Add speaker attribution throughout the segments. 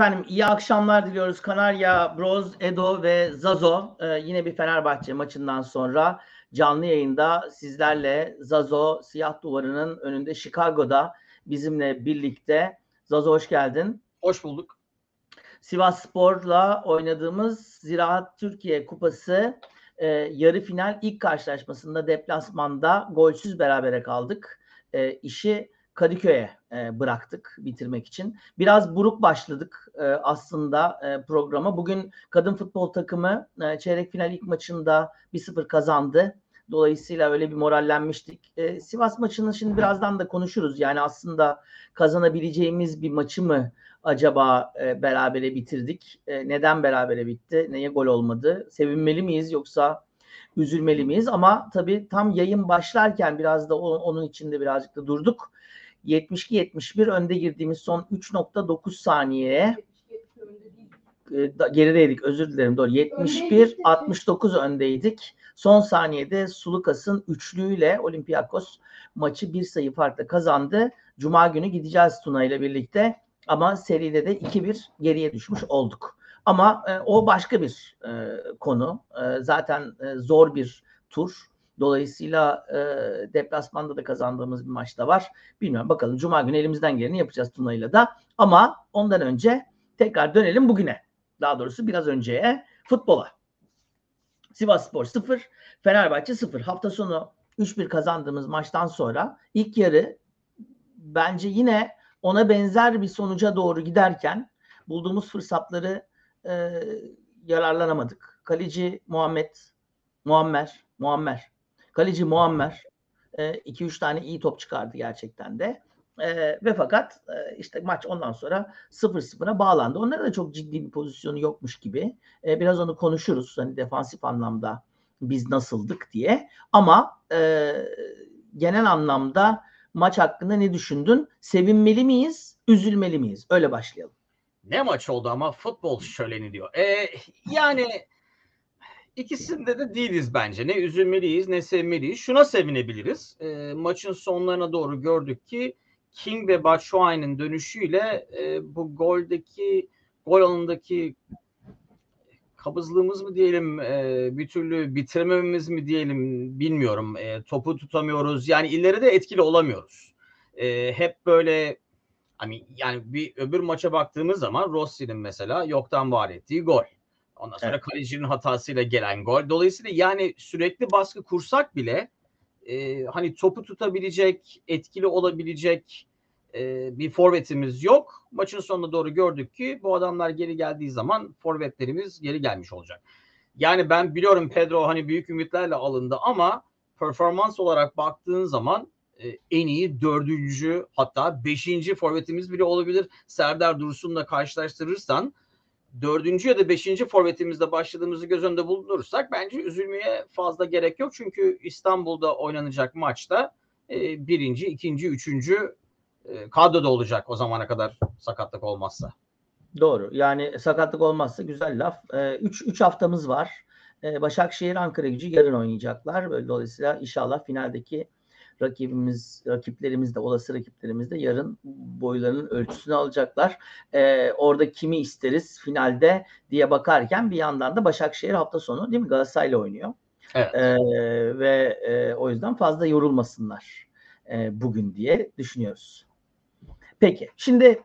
Speaker 1: Efendim iyi akşamlar diliyoruz. Kanarya, Broz, Edo ve Zazo ee, yine bir Fenerbahçe maçından sonra canlı yayında sizlerle Zazo Siyah Duvarı'nın önünde Chicago'da bizimle birlikte. Zazo hoş geldin.
Speaker 2: Hoş bulduk.
Speaker 1: Sivas Spor'la oynadığımız Ziraat Türkiye Kupası e, yarı final ilk karşılaşmasında deplasmanda golsüz berabere kaldık. E, işi Kadıköy'e e, bıraktık bitirmek için. Biraz buruk başladık e, aslında e, programa. Bugün kadın futbol takımı çeyrek final ilk maçında 1-0 kazandı. Dolayısıyla öyle bir morallenmiştik. Sivas maçını şimdi birazdan da konuşuruz. Yani aslında kazanabileceğimiz bir maçı mı acaba berabere bitirdik? Neden berabere bitti? Neye gol olmadı? Sevinmeli miyiz yoksa üzülmeli miyiz? Ama tabii tam yayın başlarken biraz da onun içinde birazcık da durduk. 72-71 önde girdiğimiz son 3.9 saniyeye e, gerideydik özür dilerim doğru 71-69 öndeydik. Son saniyede Sulukas'ın üçlüğüyle Olympiakos maçı bir sayı farkla kazandı. Cuma günü gideceğiz Tuna ile birlikte ama seride de 2-1 geriye düşmüş olduk. Ama e, o başka bir e, konu. E, zaten e, zor bir tur. Dolayısıyla e, deplasmanda da kazandığımız bir maçta var. Bilmiyorum bakalım Cuma günü elimizden geleni yapacağız Tuna'yla da. Ama ondan önce tekrar dönelim bugüne. Daha doğrusu biraz önceye futbola. Sivas Spor 0, Fenerbahçe 0. Hafta sonu 3-1 kazandığımız maçtan sonra ilk yarı bence yine ona benzer bir sonuca doğru giderken bulduğumuz fırsatları e, yararlanamadık. Kaleci Muhammed, Muammer, Muammer Kaleci Muammer 2-3 e, tane iyi top çıkardı gerçekten de. E, ve fakat e, işte maç ondan sonra 0-0'a bağlandı. Onların da çok ciddi bir pozisyonu yokmuş gibi. E, biraz onu konuşuruz hani defansif anlamda biz nasıldık diye. Ama e, genel anlamda maç hakkında ne düşündün? Sevinmeli miyiz, üzülmeli miyiz? Öyle başlayalım.
Speaker 2: Ne maç oldu ama futbol şöleni diyor. E, yani İkisinde de değiliz bence. Ne üzülmeliyiz ne sevmeliyiz. Şuna sevinebiliriz. E, maçın sonlarına doğru gördük ki King ve Batshuayi'nin dönüşüyle e, bu goldeki gol alanındaki kabızlığımız mı diyelim e, bir türlü bitiremememiz mi diyelim bilmiyorum. E, topu tutamıyoruz. Yani ileride etkili olamıyoruz. E, hep böyle hani yani bir öbür maça baktığımız zaman Rossi'nin mesela yoktan var ettiği gol. Ondan sonra evet. kalecinin hatasıyla gelen gol. Dolayısıyla yani sürekli baskı kursak bile e, hani topu tutabilecek, etkili olabilecek e, bir forvetimiz yok. Maçın sonuna doğru gördük ki bu adamlar geri geldiği zaman forvetlerimiz geri gelmiş olacak. Yani ben biliyorum Pedro hani büyük ümitlerle alındı ama performans olarak baktığın zaman e, en iyi dördüncü hatta beşinci forvetimiz bile olabilir. Serdar Dursun'la karşılaştırırsan dördüncü ya da beşinci forvetimizde başladığımızı göz önünde bulundurursak bence üzülmeye fazla gerek yok. Çünkü İstanbul'da oynanacak maçta e, birinci, ikinci, üçüncü e, kadroda olacak o zamana kadar sakatlık olmazsa.
Speaker 1: Doğru. Yani sakatlık olmazsa güzel laf. 3 e, üç, üç haftamız var. E, Başakşehir Ankara gücü yarın oynayacaklar. Dolayısıyla inşallah finaldeki rakibimiz, rakiplerimiz de olası rakiplerimiz de yarın boylarının ölçüsünü alacaklar. Ee, orada kimi isteriz finalde diye bakarken bir yandan da Başakşehir hafta sonu değil mi Galatasaray'la oynuyor. Evet. Ee, ve e, o yüzden fazla yorulmasınlar e, bugün diye düşünüyoruz. Peki şimdi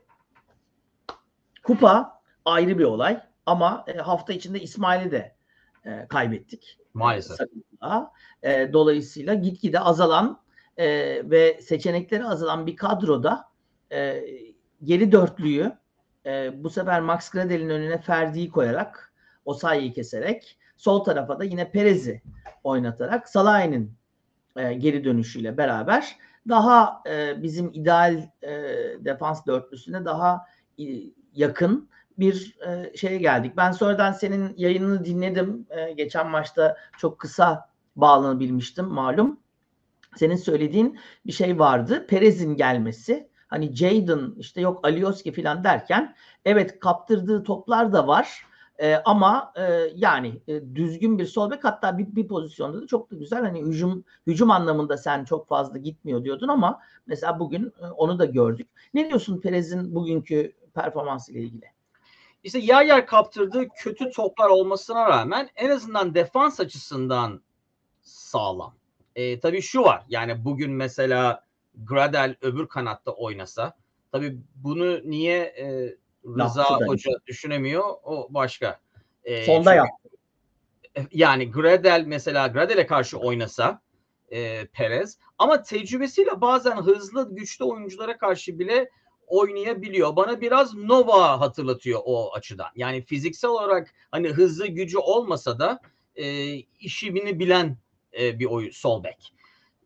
Speaker 1: kupa ayrı bir olay ama e, hafta içinde İsmail'i de e, kaybettik.
Speaker 2: Maalesef.
Speaker 1: E, dolayısıyla gitgide azalan e, ve seçenekleri azalan bir kadroda e, geri dörtlüyü e, bu sefer Max Gradel'in önüne Ferdi'yi koyarak o sayıyı keserek sol tarafa da yine Perez'i oynatarak Salah'ın e, geri dönüşüyle beraber daha e, bizim ideal e, defans dörtlüsüne daha e, yakın bir e, şeye geldik. Ben sonradan senin yayınını dinledim. E, geçen maçta çok kısa bağlanabilmiştim malum senin söylediğin bir şey vardı. Perez'in gelmesi hani Jadon işte yok Alioski falan derken evet kaptırdığı toplar da var. E, ama e, yani e, düzgün bir sol bek hatta bir, bir pozisyonda da çok da güzel hani hücum hücum anlamında sen çok fazla gitmiyor diyordun ama mesela bugün e, onu da gördük. Ne diyorsun Perez'in bugünkü performansı ile ilgili?
Speaker 2: işte yer yer kaptırdığı kötü toplar olmasına rağmen en azından defans açısından sağlam. E, tabii şu var yani bugün mesela Gradel öbür kanatta oynasa tabii bunu niye e, Rıza
Speaker 1: Yaptı
Speaker 2: Hoca düşünemiyor o başka. E,
Speaker 1: Sonda
Speaker 2: çünkü-
Speaker 1: yaptı.
Speaker 2: yani Gradel mesela Gradel'e karşı oynasa e, Perez ama tecrübesiyle bazen hızlı güçlü oyunculara karşı bile oynayabiliyor. Bana biraz Nova hatırlatıyor o açıdan. Yani fiziksel olarak hani hızlı gücü olmasa da e, işini bilen e, bir oyun sol bek.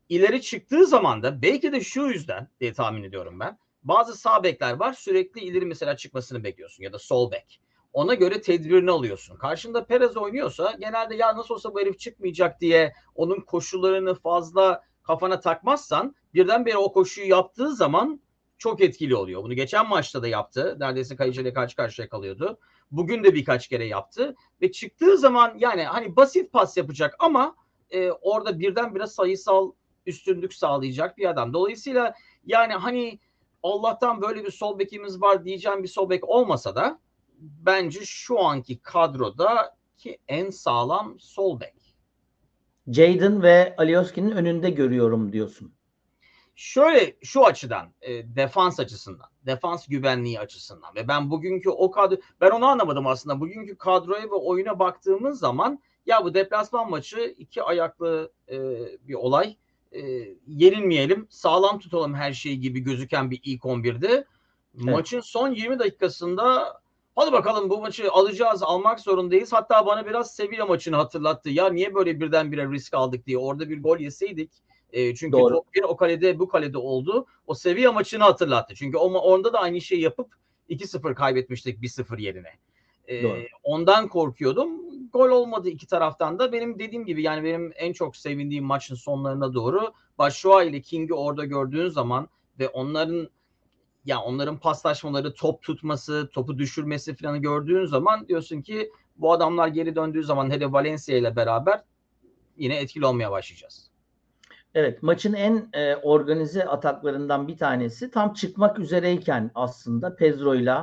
Speaker 2: İleri çıktığı zaman da belki de şu yüzden diye tahmin ediyorum ben. Bazı sağ bekler var sürekli ileri mesela çıkmasını bekliyorsun ya da sol bek. Ona göre tedbirini alıyorsun. Karşında Perez oynuyorsa genelde ya nasıl olsa bu herif çıkmayacak diye onun koşullarını fazla kafana takmazsan birdenbire o koşuyu yaptığı zaman çok etkili oluyor. Bunu geçen maçta da yaptı. Neredeyse kayıcıyla karşı karşıya kalıyordu. Bugün de birkaç kere yaptı. Ve çıktığı zaman yani hani basit pas yapacak ama e, orada birdenbire sayısal üstünlük sağlayacak bir adam. Dolayısıyla yani hani Allah'tan böyle bir sol bekimiz var diyeceğim bir sol bek olmasa da bence şu anki kadroda ki en sağlam sol bek.
Speaker 1: Jadon ve Alioski'nin önünde görüyorum diyorsun.
Speaker 2: Şöyle şu açıdan e, defans açısından, defans güvenliği açısından ve ben bugünkü o kadro ben onu anlamadım aslında. Bugünkü kadroya ve oyuna baktığımız zaman ya bu deplasman maçı iki ayaklı e, bir olay. E, yenilmeyelim, sağlam tutalım her şey gibi gözüken bir ilk 11'di. Maçın son 20 dakikasında hadi bakalım bu maçı alacağız, almak zorundayız. Hatta bana biraz Sevilla maçını hatırlattı. Ya niye böyle birdenbire risk aldık diye. Orada bir gol yeseydik e, çünkü
Speaker 1: Doğru.
Speaker 2: top bir o kalede bu kalede oldu. O Sevilla maçını hatırlattı. Çünkü o, onda da aynı şeyi yapıp 2-0 kaybetmiştik 1-0 yerine. E,
Speaker 1: Doğru.
Speaker 2: ondan korkuyordum. Gol olmadı iki taraftan da. Benim dediğim gibi yani benim en çok sevindiğim maçın sonlarına doğru Başua ile King'i orada gördüğün zaman ve onların ya onların paslaşmaları, top tutması, topu düşürmesi falan gördüğün zaman diyorsun ki bu adamlar geri döndüğü zaman hele Valencia ile beraber yine etkili olmaya başlayacağız.
Speaker 1: Evet maçın en e, organize ataklarından bir tanesi tam çıkmak üzereyken aslında Pedro ile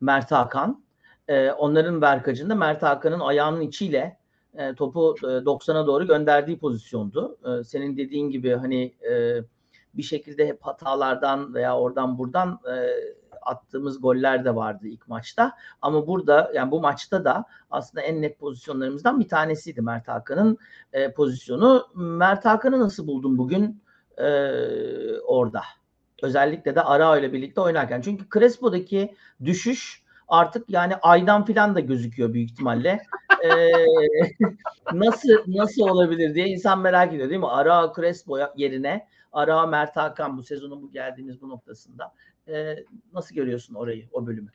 Speaker 1: Mert Hakan e, onların verkacında Mert Hakan'ın ayağının içiyle e, topu e, 90'a doğru gönderdiği pozisyondu. E, senin dediğin gibi hani e, bir şekilde hep hatalardan veya oradan buradan e, attığımız goller de vardı ilk maçta. Ama burada yani bu maçta da aslında en net pozisyonlarımızdan bir tanesiydi Mert Hakan'ın e, pozisyonu. Mert Hakan'ı nasıl buldun bugün e, orada? Özellikle de Arao ile birlikte oynarken. Çünkü Crespo'daki düşüş artık yani aydan filan da gözüküyor büyük ihtimalle. E, nasıl nasıl olabilir diye insan merak ediyor değil mi? Arao Crespo yerine Arao Mert Hakan bu sezonun bu geldiğimiz bu noktasında. E, nasıl görüyorsun orayı, o bölümü?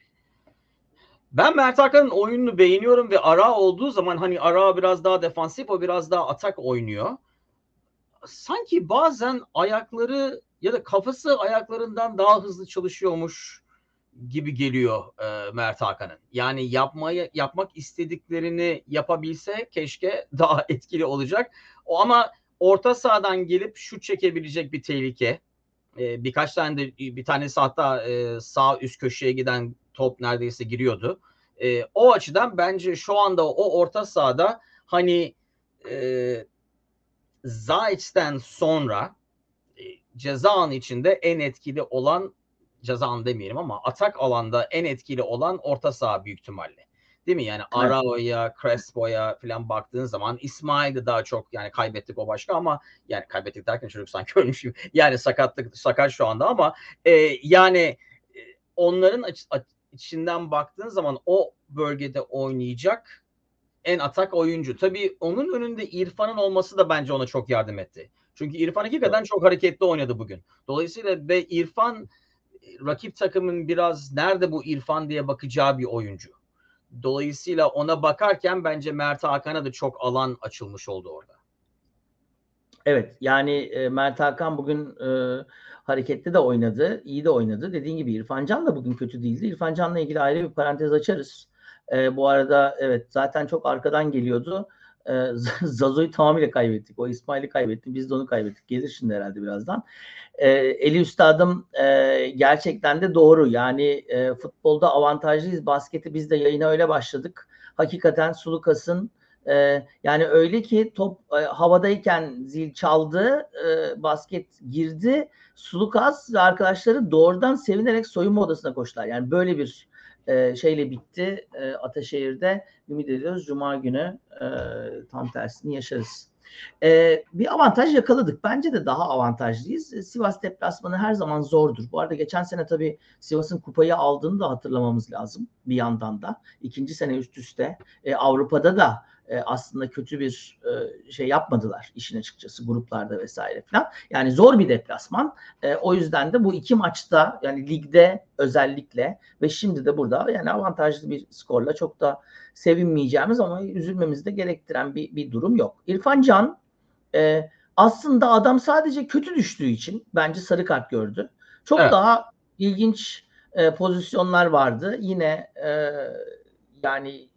Speaker 2: Ben Mert Hakan'ın oyununu beğeniyorum ve ara olduğu zaman hani ara biraz daha defansif o biraz daha atak oynuyor. Sanki bazen ayakları ya da kafası ayaklarından daha hızlı çalışıyormuş gibi geliyor e, Mert Hakan'ın. Yani yapmaya yapmak istediklerini yapabilse keşke daha etkili olacak. O ama orta sahadan gelip şut çekebilecek bir tehlike. E, birkaç tane de bir tanesi hatta e, sağ üst köşeye giden top neredeyse giriyordu. E, o açıdan bence şu anda o orta sahada hani e, Zayt'ten sonra e, ceza içinde en etkili olan ceza alanı demeyelim ama atak alanda en etkili olan orta saha büyük ihtimalle. Değil mi? Yani. Arao'ya, Crespo'ya falan baktığın zaman İsmail de daha çok yani kaybettik o başka ama yani kaybettik derken çocuk sanki ölmüş gibi. Yani sakatlık sakat şu anda ama e, yani e, onların aç- aç- içinden baktığın zaman o bölgede oynayacak en atak oyuncu. Tabii onun önünde İrfan'ın olması da bence ona çok yardım etti. Çünkü İrfan hakikaten çok hareketli oynadı bugün. Dolayısıyla ve İrfan rakip takımın biraz nerede bu İrfan diye bakacağı bir oyuncu. Dolayısıyla ona bakarken bence Mert Hakan'a da çok alan açılmış oldu orada.
Speaker 1: Evet yani e, Mert Hakan bugün e, hareketli de oynadı. iyi de oynadı. Dediğin gibi İrfan Can da bugün kötü değildi. İrfan Can'la ilgili ayrı bir parantez açarız. E, bu arada evet zaten çok arkadan geliyordu. E, Zazo'yu tamamıyla kaybettik. O İsmail'i kaybettik. Biz de onu kaybettik. Gelir şimdi herhalde birazdan. E, Eli Üstad'ım e, gerçekten de doğru. Yani e, futbolda avantajlıyız. Basketi biz de yayına öyle başladık. Hakikaten Sulukas'ın e, yani öyle ki top e, havadayken zil çaldı, e, basket girdi. Sulukas ve arkadaşları doğrudan sevinerek soyunma odasına koştular. Yani böyle bir e, şeyle bitti e, Ataşehir'de. Ümit ediyoruz Cuma günü e, tam tersini yaşarız. E, bir avantaj yakaladık. Bence de daha avantajlıyız. E, Sivas deplasmanı her zaman zordur. Bu arada geçen sene tabii Sivas'ın kupayı aldığını da hatırlamamız lazım bir yandan da. İkinci sene üst üste. E, Avrupa'da da e, aslında kötü bir e, şey yapmadılar işin açıkçası gruplarda vesaire falan. Yani zor bir deplasman. E, o yüzden de bu iki maçta yani ligde özellikle ve şimdi de burada yani avantajlı bir skorla çok da sevinmeyeceğimiz ama üzülmemizi de gerektiren bir, bir durum yok. İrfan Can e, aslında adam sadece kötü düştüğü için bence sarı kart gördü. Çok evet. daha ilginç e, pozisyonlar vardı. Yine e, yani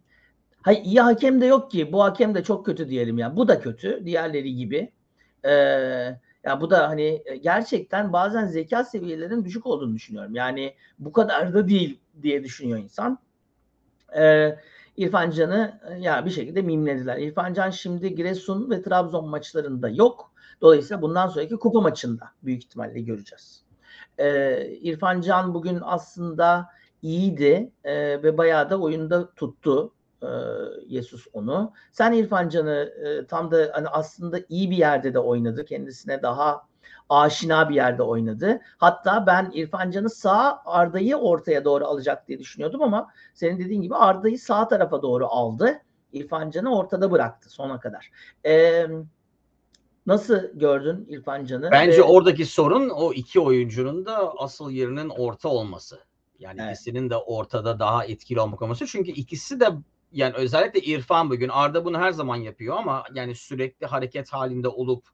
Speaker 1: Hayır, iyi hakem de yok ki. Bu hakem de çok kötü diyelim ya. Bu da kötü. Diğerleri gibi. Ee, ya bu da hani gerçekten bazen zeka seviyelerinin düşük olduğunu düşünüyorum. Yani bu kadar da değil diye düşünüyor insan. Ee, İrfan Can'ı ya bir şekilde mimlediler. İrfan Can şimdi Giresun ve Trabzon maçlarında yok. Dolayısıyla bundan sonraki kupa maçında büyük ihtimalle göreceğiz. Ee, İrfan Can bugün aslında iyiydi e, ve bayağı da oyunda tuttu e, Yesus onu. Sen İrfan Can'ı e, tam da hani aslında iyi bir yerde de oynadı. Kendisine daha aşina bir yerde oynadı. Hatta ben İrfan Can'ı sağ Arda'yı ortaya doğru alacak diye düşünüyordum ama senin dediğin gibi Arda'yı sağ tarafa doğru aldı. İrfan Can'ı ortada bıraktı sona kadar. Eee Nasıl gördün İrfan Can'ı?
Speaker 2: Bence Ve... oradaki sorun o iki oyuncunun da asıl yerinin orta olması. Yani evet. ikisinin de ortada daha etkili olmak olması. Çünkü ikisi de yani özellikle İrfan bugün Arda bunu her zaman yapıyor ama yani sürekli hareket halinde olup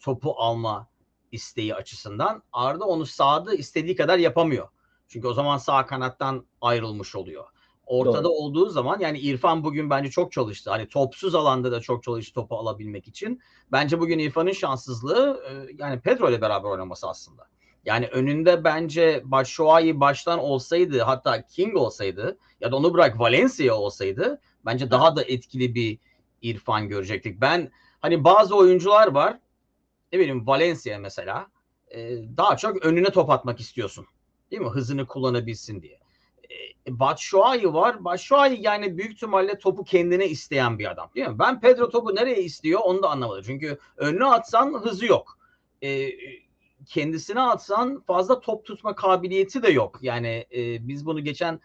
Speaker 2: topu alma isteği açısından Arda onu sağda istediği kadar yapamıyor. Çünkü o zaman sağ kanattan ayrılmış oluyor. Ortada Doğru. olduğu zaman yani İrfan bugün bence çok çalıştı. Hani topsuz alanda da çok çalıştı topu alabilmek için. Bence bugün İrfan'ın şanssızlığı yani Pedro ile beraber oynaması aslında. Yani önünde bence Batshuayi baştan olsaydı hatta King olsaydı ya da onu bırak Valencia olsaydı bence daha da etkili bir İrfan görecektik. Ben hani bazı oyuncular var ne bileyim Valencia mesela e, daha çok önüne top atmak istiyorsun. Değil mi? Hızını kullanabilsin diye. E, Batshuayi var. Batshuayi yani büyük ihtimalle topu kendine isteyen bir adam. Değil mi? Ben Pedro topu nereye istiyor onu da anlamadım. Çünkü önüne atsan hızı yok. E, kendisine atsan fazla top tutma kabiliyeti de yok. Yani e, biz bunu geçen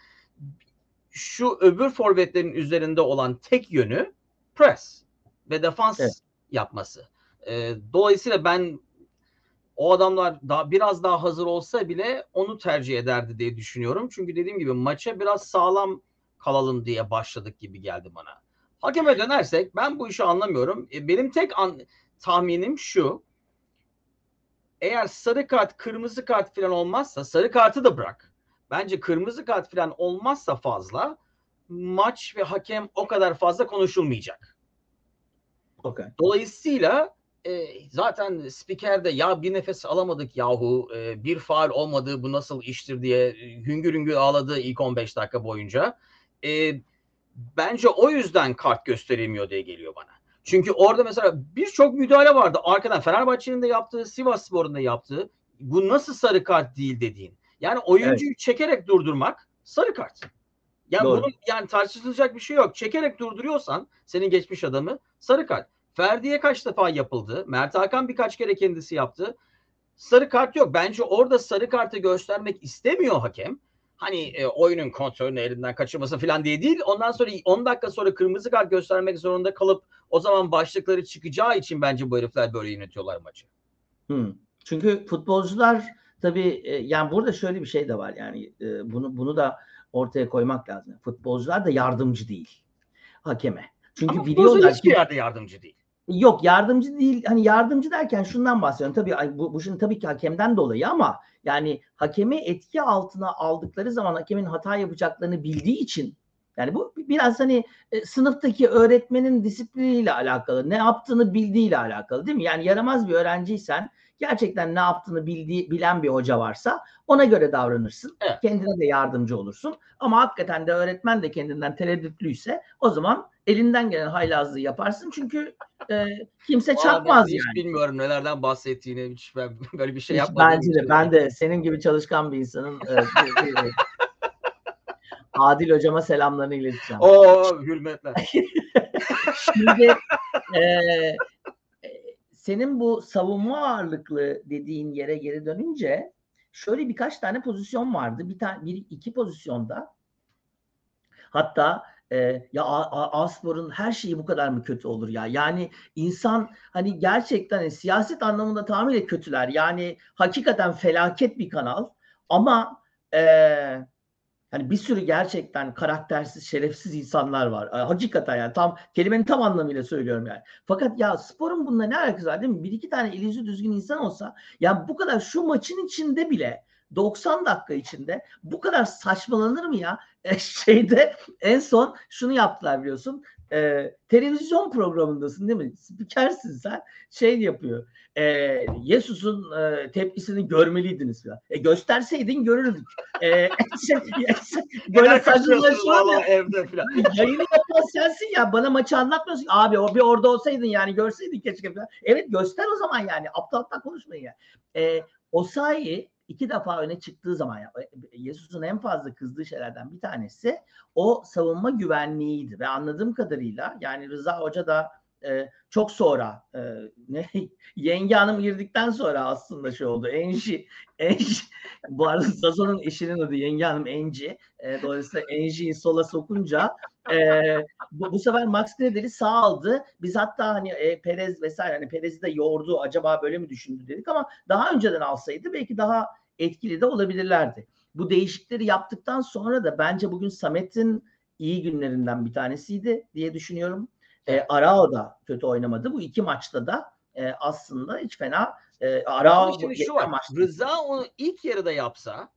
Speaker 2: şu öbür forvetlerin üzerinde olan tek yönü press ve defans evet. yapması. E, dolayısıyla ben o adamlar daha biraz daha hazır olsa bile onu tercih ederdi diye düşünüyorum. Çünkü dediğim gibi maça biraz sağlam kalalım diye başladık gibi geldi bana. Hakeme dönersek ben bu işi anlamıyorum. E, benim tek an, tahminim şu eğer sarı kart, kırmızı kart falan olmazsa sarı kartı da bırak. Bence kırmızı kart falan olmazsa fazla maç ve hakem o kadar fazla konuşulmayacak. Okay. Dolayısıyla e, zaten spiker de ya bir nefes alamadık yahu e, bir faal olmadı bu nasıl iştir diye hüngür hüngür ağladı ilk 15 dakika boyunca. E, bence o yüzden kart gösterilmiyor diye geliyor bana. Çünkü orada mesela birçok müdahale vardı. Arkadan Fenerbahçe'nin de yaptığı, Sivas Spor'un da yaptığı. Bu nasıl sarı kart değil dediğin. Yani oyuncuyu evet. çekerek durdurmak sarı kart. Yani Doğru. bunun yani tartışılacak bir şey yok. Çekerek durduruyorsan senin geçmiş adamı sarı kart. Ferdi'ye kaç defa yapıldı? Mert Hakan birkaç kere kendisi yaptı. Sarı kart yok. Bence orada sarı kartı göstermek istemiyor hakem hani e, oyunun kontrolünü elinden kaçırması falan diye değil. Ondan sonra 10 dakika sonra kırmızı kart göstermek zorunda kalıp o zaman başlıkları çıkacağı için bence bu herifler böyle yönetiyorlar maçı.
Speaker 1: Hmm. Çünkü futbolcular tabii e, yani burada şöyle bir şey de var yani e, bunu bunu da ortaya koymak lazım. Futbolcular da yardımcı değil hakeme. Çünkü Ama biliyorlar
Speaker 2: ki yerde yardımcı değil.
Speaker 1: Yok yardımcı değil. Hani yardımcı derken şundan bahsediyorum. Tabii bu, bu şimdi tabii ki hakemden dolayı ama yani hakemi etki altına aldıkları zaman hakemin hata yapacaklarını bildiği için Yani bu biraz hani e, sınıftaki öğretmenin disipliniyle alakalı, ne yaptığını bildiğiyle alakalı değil mi? Yani yaramaz bir öğrenciysen gerçekten ne yaptığını bildiği, bilen bir hoca varsa ona göre davranırsın.
Speaker 2: Evet.
Speaker 1: Kendine de yardımcı olursun. Ama hakikaten de öğretmen de kendinden tereddütlüyse o zaman elinden gelen haylazlığı yaparsın. Çünkü e, kimse çakmaz
Speaker 2: Hiç
Speaker 1: yani.
Speaker 2: bilmiyorum nelerden bahsettiğini. Hiç ben böyle bir şey yapmadım.
Speaker 1: Bence de ben de senin gibi çalışkan bir insanın e, bir- bir- Adil hocama selamlarını ileteceğim.
Speaker 2: Oo hürmetler.
Speaker 1: Şimdi e, senin bu savunma ağırlıklı dediğin yere geri dönünce şöyle birkaç tane pozisyon vardı. Bir tane bir iki pozisyonda hatta e, ya Aspor'un her şeyi bu kadar mı kötü olur ya? Yani insan hani gerçekten hani siyaset anlamında tamamıyla kötüler. Yani hakikaten felaket bir kanal ama e, Hani bir sürü gerçekten karaktersiz, şerefsiz insanlar var. Hakikaten yani tam kelimenin tam anlamıyla söylüyorum yani. Fakat ya sporun bununla ne alakası var değil mi? Bir iki tane eli yüzü düzgün insan olsa ya bu kadar şu maçın içinde bile 90 dakika içinde bu kadar saçmalanır mı ya? E, şeyde en son şunu yaptılar biliyorsun. E, televizyon programındasın değil mi? Spikersin sen. Şey yapıyor. E, Yesus'un e, tepkisini görmeliydiniz ya. E, gösterseydin görürdük. E, şey, böyle saçmalaşıyor ya.
Speaker 2: evde falan.
Speaker 1: Yayını yapan sensin ya. Bana maçı anlatmıyorsun. Abi o bir orada olsaydın yani görseydin keşke. falan. Evet göster o zaman yani. Aptal aptal konuşmayın ya. E, Osayi iki defa öne çıktığı zaman ya, Yesus'un en fazla kızdığı şeylerden bir tanesi o savunma güvenliğiydi ve anladığım kadarıyla yani Rıza Hoca da e, çok sonra e, ne yenge hanım girdikten sonra aslında şey oldu. Enji, Enji bu arada Sazon'un eşinin adı yenge hanım Enji. E, dolayısıyla Enji'yi sola sokunca e, bu, bu sefer Max Grader'i sağ aldı. Biz hatta hani e, Perez vesaire hani Perez'i de yordu. Acaba böyle mi düşündü dedik ama daha önceden alsaydı belki daha etkili de olabilirlerdi. Bu değişikleri yaptıktan sonra da bence bugün Samet'in iyi günlerinden bir tanesiydi diye düşünüyorum. E, Arao da kötü oynamadı. Bu iki maçta da e, aslında hiç fena e, Arao
Speaker 2: Ama şimdi şu var.
Speaker 1: maçta-
Speaker 2: Rıza onu ilk yarıda yapsa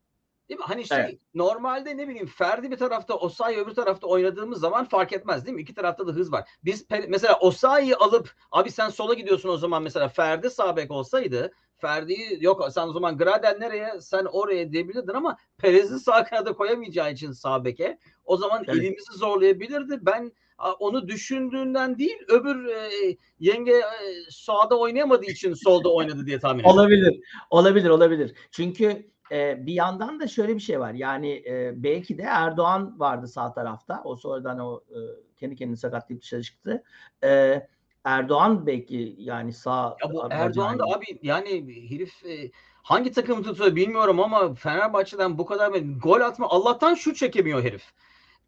Speaker 2: değil mi? Hani şey
Speaker 1: Evet.
Speaker 2: normalde ne bileyim Ferdi bir tarafta Osayi öbür tarafta oynadığımız zaman fark etmez değil mi? İki tarafta da hız var. Biz mesela Osayi'yi alıp abi sen sola gidiyorsun o zaman mesela Ferdi sağ bek olsaydı Ferdi'yi yok sen o zaman Gradel nereye sen oraya diyebilirdin ama Perez'i sağ kanada koyamayacağı için sağ beke o zaman
Speaker 1: Evet.
Speaker 2: elimizi zorlayabilirdi. Ben onu düşündüğünden değil öbür e, yenge e, sağda oynayamadığı için solda oynadı diye tahmin ediyorum.
Speaker 1: Olabilir. Olabilir, olabilir. Çünkü e, bir yandan da şöyle bir şey var. Yani e, belki de Erdoğan vardı sağ tarafta. O sonradan o e, kendi kendini sakatlayıp dışarı çıktı. E, Erdoğan belki yani sağ
Speaker 2: Ya bu Erdoğan da abi yani herif e, hangi takım tutuyor bilmiyorum ama Fenerbahçe'den bu kadar gol atma Allah'tan şut çekemiyor herif.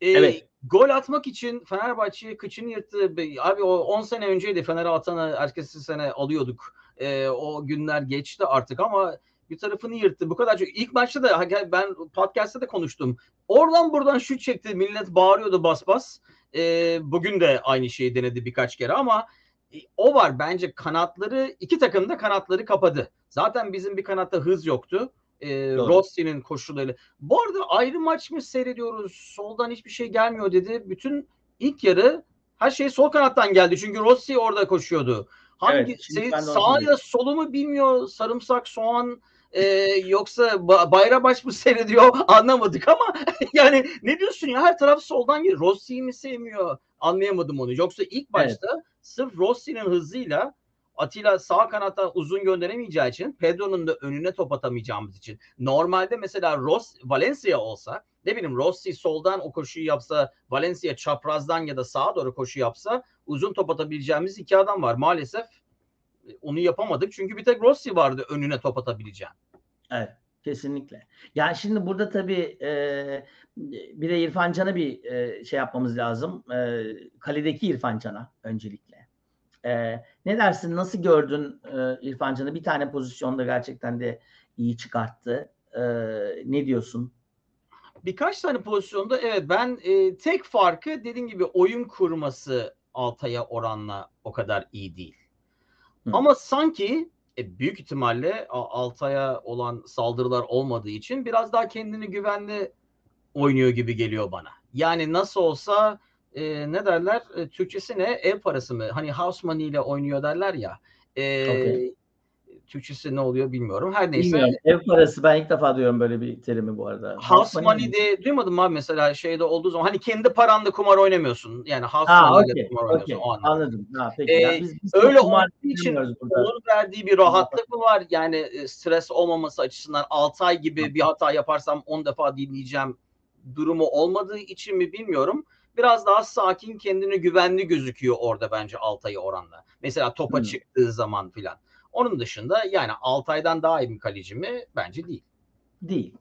Speaker 2: E,
Speaker 1: Evet.
Speaker 2: Gol atmak için Fenerbahçe kıçını yırttı. Abi o 10 sene önceydi Fener'e atanı ertesi sene alıyorduk. E, o günler geçti artık ama bir tarafını yırttı. Bu kadar çok. İlk maçta da ben podcast'ta da konuştum. Oradan buradan şut çekti. Millet bağırıyordu bas bas. E, bugün de aynı şeyi denedi birkaç kere ama o var bence kanatları iki takım da kanatları kapadı. Zaten bizim bir kanatta hız yoktu. E. Rossi'nin koşulları. Bu arada ayrı maç mı seyrediyoruz? Soldan hiçbir şey gelmiyor dedi. Bütün ilk yarı her şey sol kanattan geldi. Çünkü Rossi orada koşuyordu. Hangi
Speaker 1: Evet,
Speaker 2: şey, sağ ya solu mu bilmiyor. Sarımsak, soğan e, yoksa ba- Bayrabaş mı seyrediyor anlamadık ama yani ne diyorsun ya her taraf soldan geliyor. Rossi'yi mi sevmiyor? Anlayamadım onu. Yoksa ilk başta sırf Rossi'nin hızıyla Atilla sağ kanattan uzun gönderemeyeceği için Pedro'nun da önüne top atamayacağımız için. Normalde mesela Ross Valencia olsa ne bileyim Rossi soldan o koşuyu yapsa Valencia çaprazdan ya da sağa doğru koşu yapsa uzun top atabileceğimiz iki adam var. Maalesef e, onu yapamadık. Çünkü bir tek Rossi vardı önüne top atabileceğim.
Speaker 1: Evet, kesinlikle. Yani şimdi burada tabii e, bir de İrfan Can'a bir e, şey yapmamız lazım. E, kaledeki İrfan Can'a öncelikle. E, ne dersin? Nasıl gördün e, İrfan Can'ı? Bir tane pozisyonda gerçekten de iyi çıkarttı. E, ne diyorsun?
Speaker 2: Birkaç tane pozisyonda evet ben e, tek farkı dediğim gibi oyun kurması Altay'a oranla o kadar iyi değil.
Speaker 1: Hı.
Speaker 2: Ama sanki e, büyük ihtimalle Altay'a olan saldırılar olmadığı için biraz daha kendini güvenli oynuyor gibi geliyor bana. Yani nasıl olsa e, ne derler? E, Türkçesi ne? Ev parası mı? Hani house money ile oynuyor derler ya. E,
Speaker 1: Okey.
Speaker 2: Türkçesi ne oluyor bilmiyorum. Her neyse.
Speaker 1: Bilmiyorum. Ev parası ben ilk defa duyuyorum böyle bir terimi bu arada.
Speaker 2: House
Speaker 1: money
Speaker 2: money de duymadım mı abi mesela şeyde olduğu zaman hani kendi paranla kumar oynamıyorsun. Yani house
Speaker 1: Ha
Speaker 2: money ile
Speaker 1: okey.
Speaker 2: kumar oynuyorsun
Speaker 1: okey.
Speaker 2: o anlamda.
Speaker 1: Anladım. Ha, peki.
Speaker 2: Ee,
Speaker 1: biz, biz
Speaker 2: öyle olduğu için. Onun verdiği bir rahatlık mı var? Yani e, stres olmaması açısından 6 ay gibi bir hata yaparsam 10 defa dinleyeceğim durumu olmadığı için mi bilmiyorum. Biraz daha sakin, kendini güvenli gözüküyor orada bence Altay'ı oranla. Mesela topa
Speaker 1: Hmm.
Speaker 2: çıktığı zaman filan. Onun dışında yani Altay'dan daha iyi bir kaleci mi? Bence değil.
Speaker 1: Değil.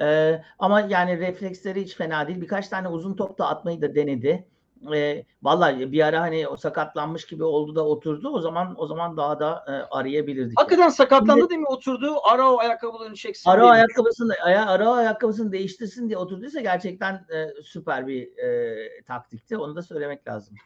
Speaker 1: Ee, ama yani refleksleri hiç fena değil. Birkaç tane uzun top da atmayı da denedi. Ee, vallahi bir ara hani o sakatlanmış gibi oldu da oturdu. O zaman o zaman daha da e, arayabilirdik.
Speaker 2: Hakikaten sakatlandı değil mi? Oturdu. Ara o ayakkabılarını çeksin.
Speaker 1: Ara ayakkabısını aya, ara ayakkabısını değiştirsin diye oturduysa gerçekten e, süper bir e, taktikti. Onu da söylemek lazım.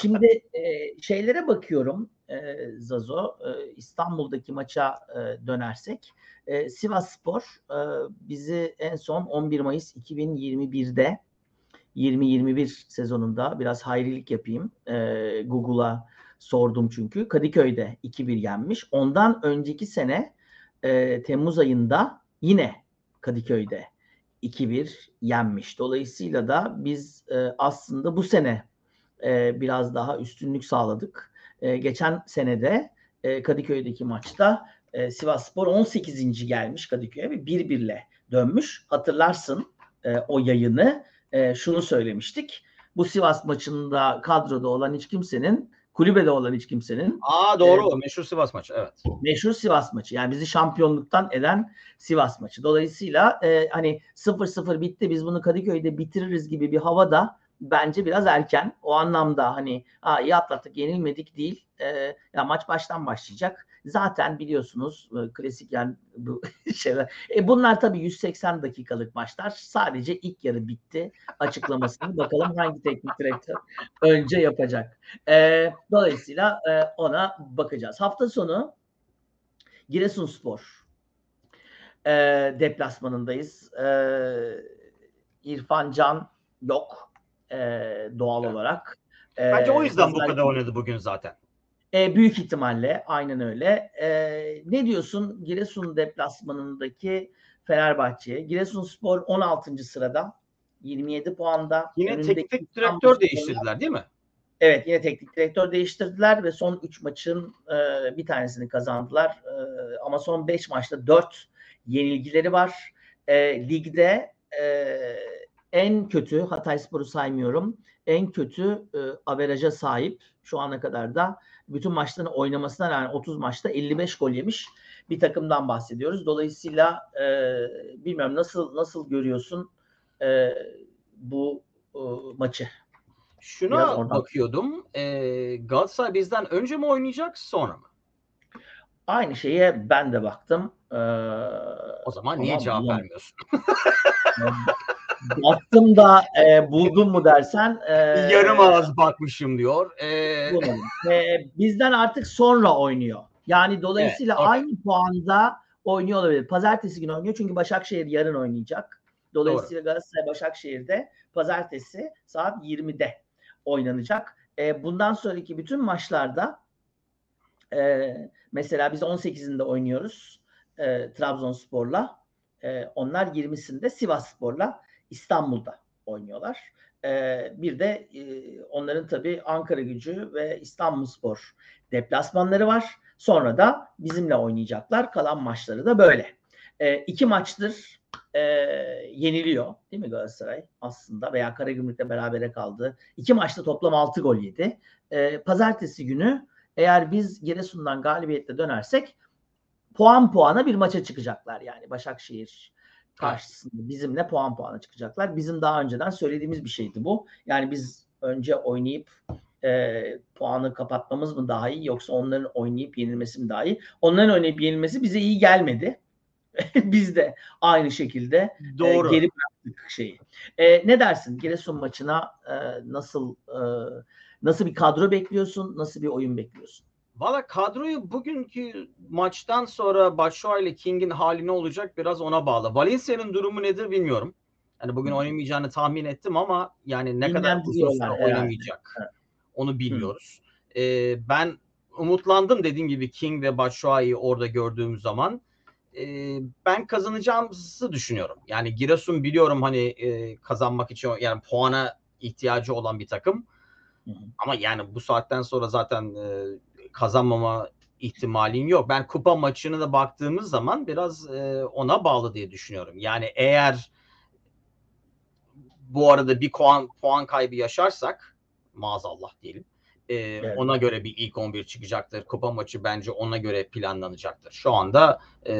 Speaker 1: Şimdi e, şeylere bakıyorum e, Zazo. E, İstanbul'daki maça e, dönersek. E, Sivas Spor e, bizi en son 11 Mayıs 2021'de 2021 sezonunda biraz hayrilik yapayım. E, Google'a sordum çünkü. Kadıköy'de 2-1 yenmiş. Ondan önceki sene e, Temmuz ayında yine Kadıköy'de 2-1 yenmiş. Dolayısıyla da biz e, aslında bu sene e, biraz daha üstünlük sağladık. E, geçen senede e, Kadıköy'deki maçta e, Sivasspor 18. gelmiş Kadıköy'e ve 1-1'le dönmüş. Hatırlarsın e, o yayını e, şunu söylemiştik. Bu Sivas maçında kadroda olan hiç kimsenin, kulübede olan hiç kimsenin
Speaker 2: Aa doğru o meşhur Sivas maçı evet.
Speaker 1: meşhur Sivas maçı. Yani bizi şampiyonluktan eden Sivas maçı. Dolayısıyla e, hani 0-0 bitti biz bunu Kadıköy'de bitiririz gibi bir havada bence biraz erken. O anlamda hani Aa, iyi atlattık yenilmedik değil. E, ya maç baştan başlayacak. Zaten biliyorsunuz e, klasik yani bu şeyler. E, bunlar tabii 180 dakikalık maçlar. Sadece ilk yarı bitti açıklamasını. Bakalım hangi teknik direktör önce yapacak. E, dolayısıyla e, ona bakacağız. Hafta sonu Giresunspor e, deplasmanındayız. E, İrfan Can yok e, doğal
Speaker 2: Evet.
Speaker 1: olarak. E,
Speaker 2: Bence o yüzden bu kadar oynadı bugün zaten.
Speaker 1: E, büyük ihtimalle aynen öyle. E, ne diyorsun Giresun deplasmanındaki Fenerbahçe'ye? Giresunspor 16. sırada 27 puanda.
Speaker 2: Yine teknik direktör değiştirdiler değil mi?
Speaker 1: Evet yine teknik direktör değiştirdiler ve son 3 maçın e, bir tanesini kazandılar. E, ama son 5 maçta 4 yenilgileri var. E, ligde e, en kötü Hatayspor'u saymıyorum. En kötü e, averaja sahip şu ana kadar da bütün maçlarını oynamasına rağmen 30 maçta 55 gol yemiş bir takımdan bahsediyoruz. Dolayısıyla e, bilmiyorum nasıl nasıl görüyorsun e, bu e, maçı?
Speaker 2: Şuna bakıyordum. E, Galatasaray bizden önce mi oynayacak sonra mı?
Speaker 1: Aynı şeye ben de baktım. Ee,
Speaker 2: O zaman niye cevap vermiyorsun?
Speaker 1: Baktım da e, buldum mu dersen. e,
Speaker 2: Yarım ağız bakmışım diyor. E.
Speaker 1: E, bizden artık sonra oynuyor. Yani dolayısıyla
Speaker 2: Evet,
Speaker 1: aynı puanda oynuyor olabilir. Pazartesi günü oynuyor çünkü Başakşehir yarın oynayacak. Dolayısıyla Galatasaray Başakşehir'de pazartesi saat 20'de oynanacak. E, bundan sonraki bütün maçlarda e, mesela biz 18'inde oynuyoruz e, Trabzonspor'la. E, onlar 20'sinde Sivasspor'la İstanbul'da oynuyorlar. E, bir de e, onların tabii Ankara gücü ve İstanbulspor deplasmanları var. Sonra da bizimle oynayacaklar. Kalan maçları da böyle. E, iki maçtır e, yeniliyor değil mi Galatasaray aslında veya Karagümrük'le berabere kaldı. İki maçta toplam 6 gol yedi. E, pazartesi günü eğer biz Giresun'dan galibiyetle dönersek puan puana bir maça çıkacaklar yani Başakşehir karşısında bizimle puan puana çıkacaklar. Bizim daha önceden söylediğimiz bir şeydi bu. Yani biz önce oynayıp e, puanı kapatmamız mı daha iyi yoksa onların oynayıp yenilmesi mi daha iyi? Onların oynayıp yenilmesi bize iyi gelmedi. biz de aynı şekilde e,
Speaker 2: doğru.
Speaker 1: geri bıraktık şeyi. E, ne dersin Giresun maçına e, nasıl e, nasıl bir kadro bekliyorsun? Nasıl bir oyun bekliyorsun?
Speaker 2: Valla kadroyu bugünkü maçtan sonra Başşua ile King'in hali ne olacak biraz ona bağlı. Valencia'nın durumu nedir bilmiyorum. Yani bugün oynamayacağını tahmin ettim ama yani ne kadar uzun süre oynamayacak
Speaker 1: Evet.
Speaker 2: onu bilmiyoruz. Ee, ben umutlandım dediğim gibi King ve Batshuayi'yi orada gördüğüm zaman. Ee, ben kazanacağımızı düşünüyorum. Yani Giresun biliyorum hani e, kazanmak için yani puana ihtiyacı olan bir takım.
Speaker 1: Hı hı.
Speaker 2: Ama yani bu saatten sonra zaten e, kazanmama ihtimalin yok. Ben kupa maçını da baktığımız zaman biraz e, ona bağlı diye düşünüyorum. Yani eğer bu arada bir puan puan kaybı yaşarsak maazallah diyelim. e, Ona göre bir ilk 11 çıkacaktır. Kupa maçı bence ona göre planlanacaktır. Şu anda e,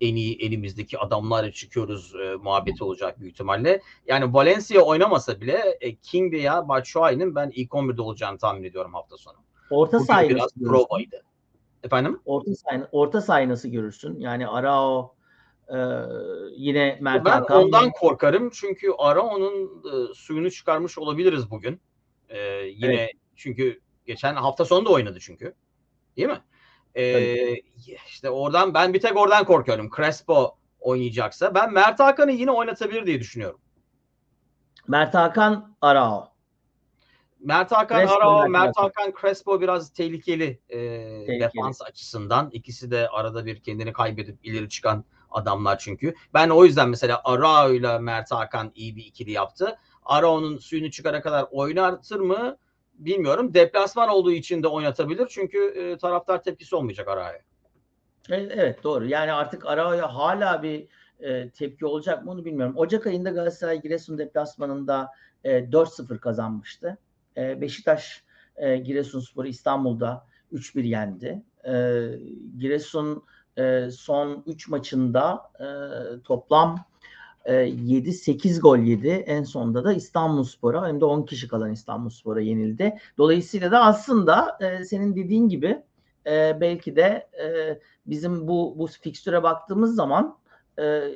Speaker 2: en iyi elimizdeki adamlarla çıkıyoruz e, muhabbeti olacak büyük ihtimalle. Yani Valencia oynamasa bile e, King veya Batshuayi'nin ben ilk 11'de olacağını tahmin ediyorum hafta sonu.
Speaker 1: Orta
Speaker 2: Bugün
Speaker 1: sahayı
Speaker 2: biraz provaydı. Efendim?
Speaker 1: Orta sahayı, orta sahayı nasıl görürsün? Yani Arao e, yine Mert
Speaker 2: Ben
Speaker 1: Hakan.
Speaker 2: ondan korkarım çünkü Arao'nun e, suyunu çıkarmış olabiliriz bugün. E, yine çünkü geçen hafta sonu da oynadı çünkü. Değil mi? E, işte oradan ben bir tek oradan korkuyorum. Crespo oynayacaksa ben Mert Hakan'ı yine oynatabilir diye düşünüyorum.
Speaker 1: Mert Hakan, Arao.
Speaker 2: Mert Hakan
Speaker 1: Crespo,
Speaker 2: Arao,
Speaker 1: Mert Hakan.
Speaker 2: Crespo biraz tehlikeli, e,
Speaker 1: Tehlikeli.
Speaker 2: defans açısından. İkisi de arada bir kendini kaybedip ileri çıkan adamlar çünkü. Ben o yüzden mesela Arao ile Mert Hakan iyi bir ikili yaptı. Arao'nun suyunu çıkara kadar oynatır mı bilmiyorum. Deplasman olduğu için de oynatabilir. Çünkü e, taraftar tepkisi olmayacak Arao'ya.
Speaker 1: E, Evet doğru. Yani artık Arao'ya hala bir e, tepki olacak mı onu bilmiyorum. Ocak ayında Galatasaray Giresun deplasmanında e, 4-0 kazanmıştı. E, Beşiktaş e, Giresunspor'u İstanbul'da 3-1 yendi. E, Giresun e, son 3 maçında e, toplam e, 7-8 gol yedi. En sonunda da İstanbulspor'a hem de 10 kişi kalan İstanbulspor'a yenildi. Dolayısıyla da aslında e, senin dediğin gibi e, belki de e, bizim bu bu fikstüre baktığımız zaman e,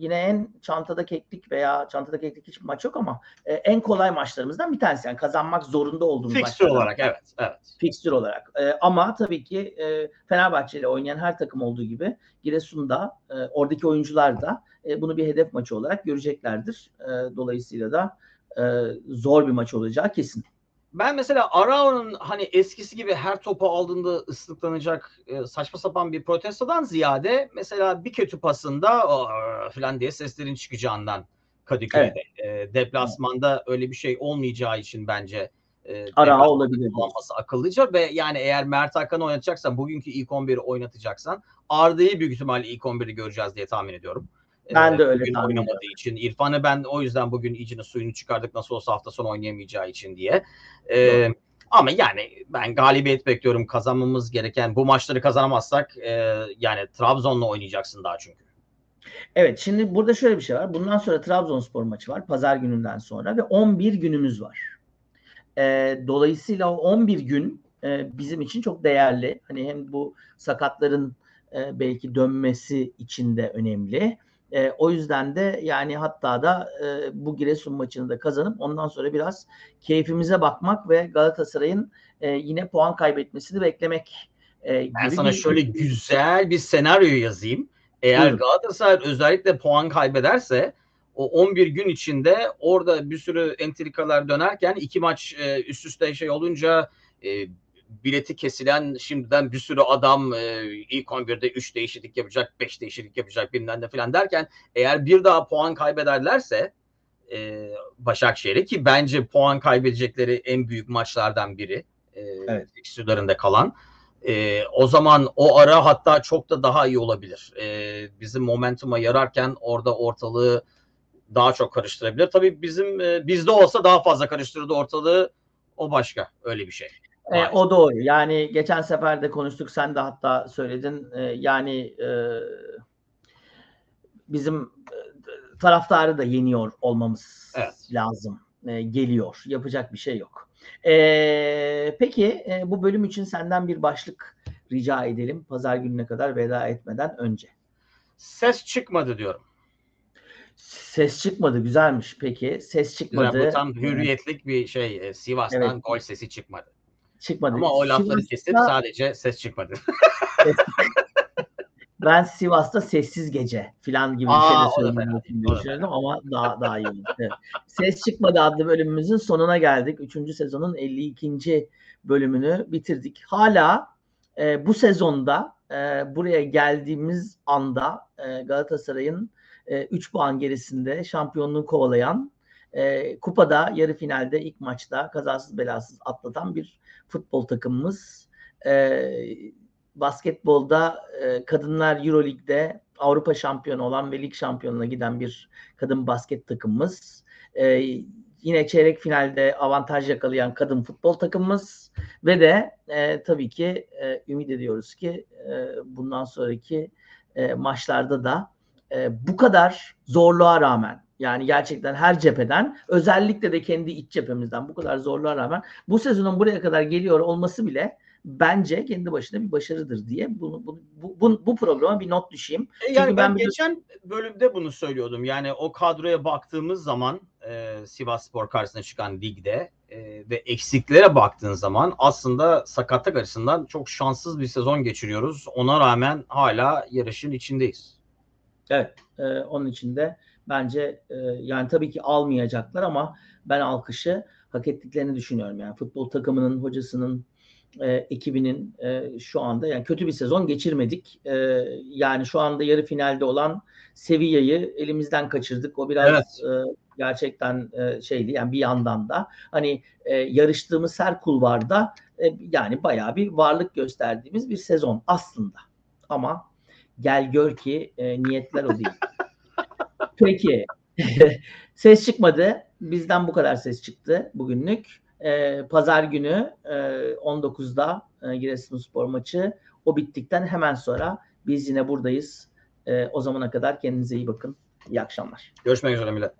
Speaker 1: yine en çantada keklik veya çantada keklik hiçbir maç yok ama e, en kolay maçlarımızdan bir tanesi. Yani kazanmak zorunda olduğumuz
Speaker 2: Fixture olarak evet. evet.
Speaker 1: fikstür olarak. E, ama tabii ki e, Fenerbahçe ile oynayan her takım olduğu gibi Giresun'da e, oradaki oyuncular da e, bunu bir hedef maçı olarak göreceklerdir. E, dolayısıyla da e, zor bir maç olacağı kesin.
Speaker 2: Ben mesela Arao'nun hani eskisi gibi her topu aldığında ıslıklanacak e, saçma sapan bir protestodan ziyade mesela bir kötü pasında "Aa!" falan diye seslerin çıkacağından Kadıköy'de. E, deplasmanda öyle bir şey olmayacağı için bence e,
Speaker 1: Arao olabilir.
Speaker 2: olması akıllıca ve yani eğer Mert Hakan'ı oynatacaksan bugünkü ilk 11'i oynatacaksan Arda'yı büyük ihtimalle ilk 11'i göreceğiz diye tahmin ediyorum.
Speaker 1: Ben de
Speaker 2: Ee,
Speaker 1: öyle
Speaker 2: bugün oynamadığı için. İrfan'ı ben o yüzden bugün iyicini suyunu çıkardık nasıl olsa hafta sonu oynayamayacağı için diye. Ee, ama yani ben galibiyet bekliyorum. Kazanmamız gereken bu maçları kazanamazsak e, yani Trabzon'la oynayacaksın daha çünkü.
Speaker 1: Evet şimdi burada şöyle bir şey var. Bundan sonra Trabzonspor maçı var. Pazar gününden sonra ve 11 günümüz var. Ee, dolayısıyla o 11 gün e, bizim için çok değerli. Hani hem bu sakatların e, belki dönmesi için de önemli. E, o yüzden de yani hatta da e, bu Giresun maçını da kazanıp ondan sonra biraz keyfimize bakmak ve Galatasaray'ın e, yine puan kaybetmesini beklemek e,
Speaker 2: Ben sana
Speaker 1: bir-
Speaker 2: şöyle güzel bir senaryo yazayım. Eğer
Speaker 1: Buyurun.
Speaker 2: Galatasaray özellikle puan kaybederse o 11 gün içinde orada bir sürü entrikalar dönerken iki maç e, üst üste şey olunca e, bileti kesilen şimdiden bir sürü adam e, ilk 11'de 3 değişiklik yapacak, 5 değişiklik yapacak bilmem ne falan derken eğer bir daha puan kaybederlerse e, Başakşehir'e ki bence puan kaybedecekleri en büyük maçlardan biri e,
Speaker 1: Evet.
Speaker 2: fikstürlerinde kalan. E, o zaman o ara hatta çok da daha iyi olabilir. E, bizim momentuma yararken orada ortalığı daha çok karıştırabilir. Tabii bizim e, bizde olsa daha fazla karıştırırdı ortalığı. O başka öyle bir şey.
Speaker 1: E, o doğru. Yani geçen sefer de konuştuk. Sen de hatta söyledin. E, yani e, bizim e, taraftarı da yeniyor olmamız
Speaker 2: Evet.
Speaker 1: lazım. E, geliyor. Yapacak bir şey yok. E, peki e, bu bölüm için senden bir başlık rica edelim. Pazar gününe kadar veda etmeden önce.
Speaker 2: Ses çıkmadı diyorum.
Speaker 1: Ses çıkmadı. Güzelmiş. Peki. Ses çıkmadı.
Speaker 2: Güzel, bu tam hürriyetlik bir şey. E, Sivas'tan
Speaker 1: Evet.
Speaker 2: gol sesi çıkmadı.
Speaker 1: Çıkmadı.
Speaker 2: Ama o lafları
Speaker 1: Sivas'ta-
Speaker 2: kesip sadece ses çıkmadı.
Speaker 1: ben Sivas'ta sessiz gece falan gibi bir
Speaker 2: Aa,
Speaker 1: şey
Speaker 2: o
Speaker 1: de söylemeyi düşünüyordum ama daha daha iyi oldu. Evet. Ses çıkmadı adlı bölümümüzün sonuna geldik. Üçüncü sezonun 52. bölümünü bitirdik. Hala e, bu sezonda e, buraya geldiğimiz anda e, Galatasaray'ın 3 puan gerisinde şampiyonluğu kovalayan e, kupada yarı finalde ilk maçta kazasız belasız atlatan bir futbol takımımız. E, basketbolda e, kadınlar Euroleague'de Avrupa şampiyonu olan ve lig şampiyonuna giden bir kadın basket takımımız. E, yine çeyrek finalde avantaj yakalayan kadın futbol takımımız ve de e, tabii ki e, ümit ediyoruz ki e, bundan sonraki e, maçlarda da e, bu kadar zorluğa rağmen yani gerçekten her cepheden özellikle de kendi iç cephemizden bu kadar zorluğa rağmen bu sezonun buraya kadar geliyor olması bile bence kendi başına bir başarıdır diye bunu, bunu bu, bu, bu programa bir not düşeyim.
Speaker 2: E, yani
Speaker 1: Çünkü
Speaker 2: ben,
Speaker 1: ben
Speaker 2: geçen bölümde bunu söylüyordum. Yani o kadroya baktığımız zaman e, Sivas Spor karşısına çıkan ligde e, ve eksiklere baktığın zaman aslında sakatlık açısından çok şanssız bir sezon geçiriyoruz. Ona rağmen hala yarışın içindeyiz.
Speaker 1: Evet, e, onun için de bence e, yani tabii ki almayacaklar ama ben alkışı hak ettiklerini düşünüyorum. Yani futbol takımının, hocasının, e, ekibinin e, şu anda yani kötü bir sezon geçirmedik. E, yani şu anda yarı finalde olan Sevilla'yı elimizden kaçırdık. O biraz e, gerçekten e, şeydi yani bir yandan da hani e, yarıştığımız her kulvarda e, yani bayağı bir varlık gösterdiğimiz bir sezon aslında. Ama gel gör ki e, niyetler o değil. Peki. ses çıkmadı. Bizden bu kadar ses çıktı bugünlük. E, Pazar günü e, 19'da e, Giresunspor maçı. O bittikten hemen sonra biz yine buradayız. E, o zamana kadar kendinize iyi bakın. İyi akşamlar.
Speaker 2: Görüşmek üzere millet.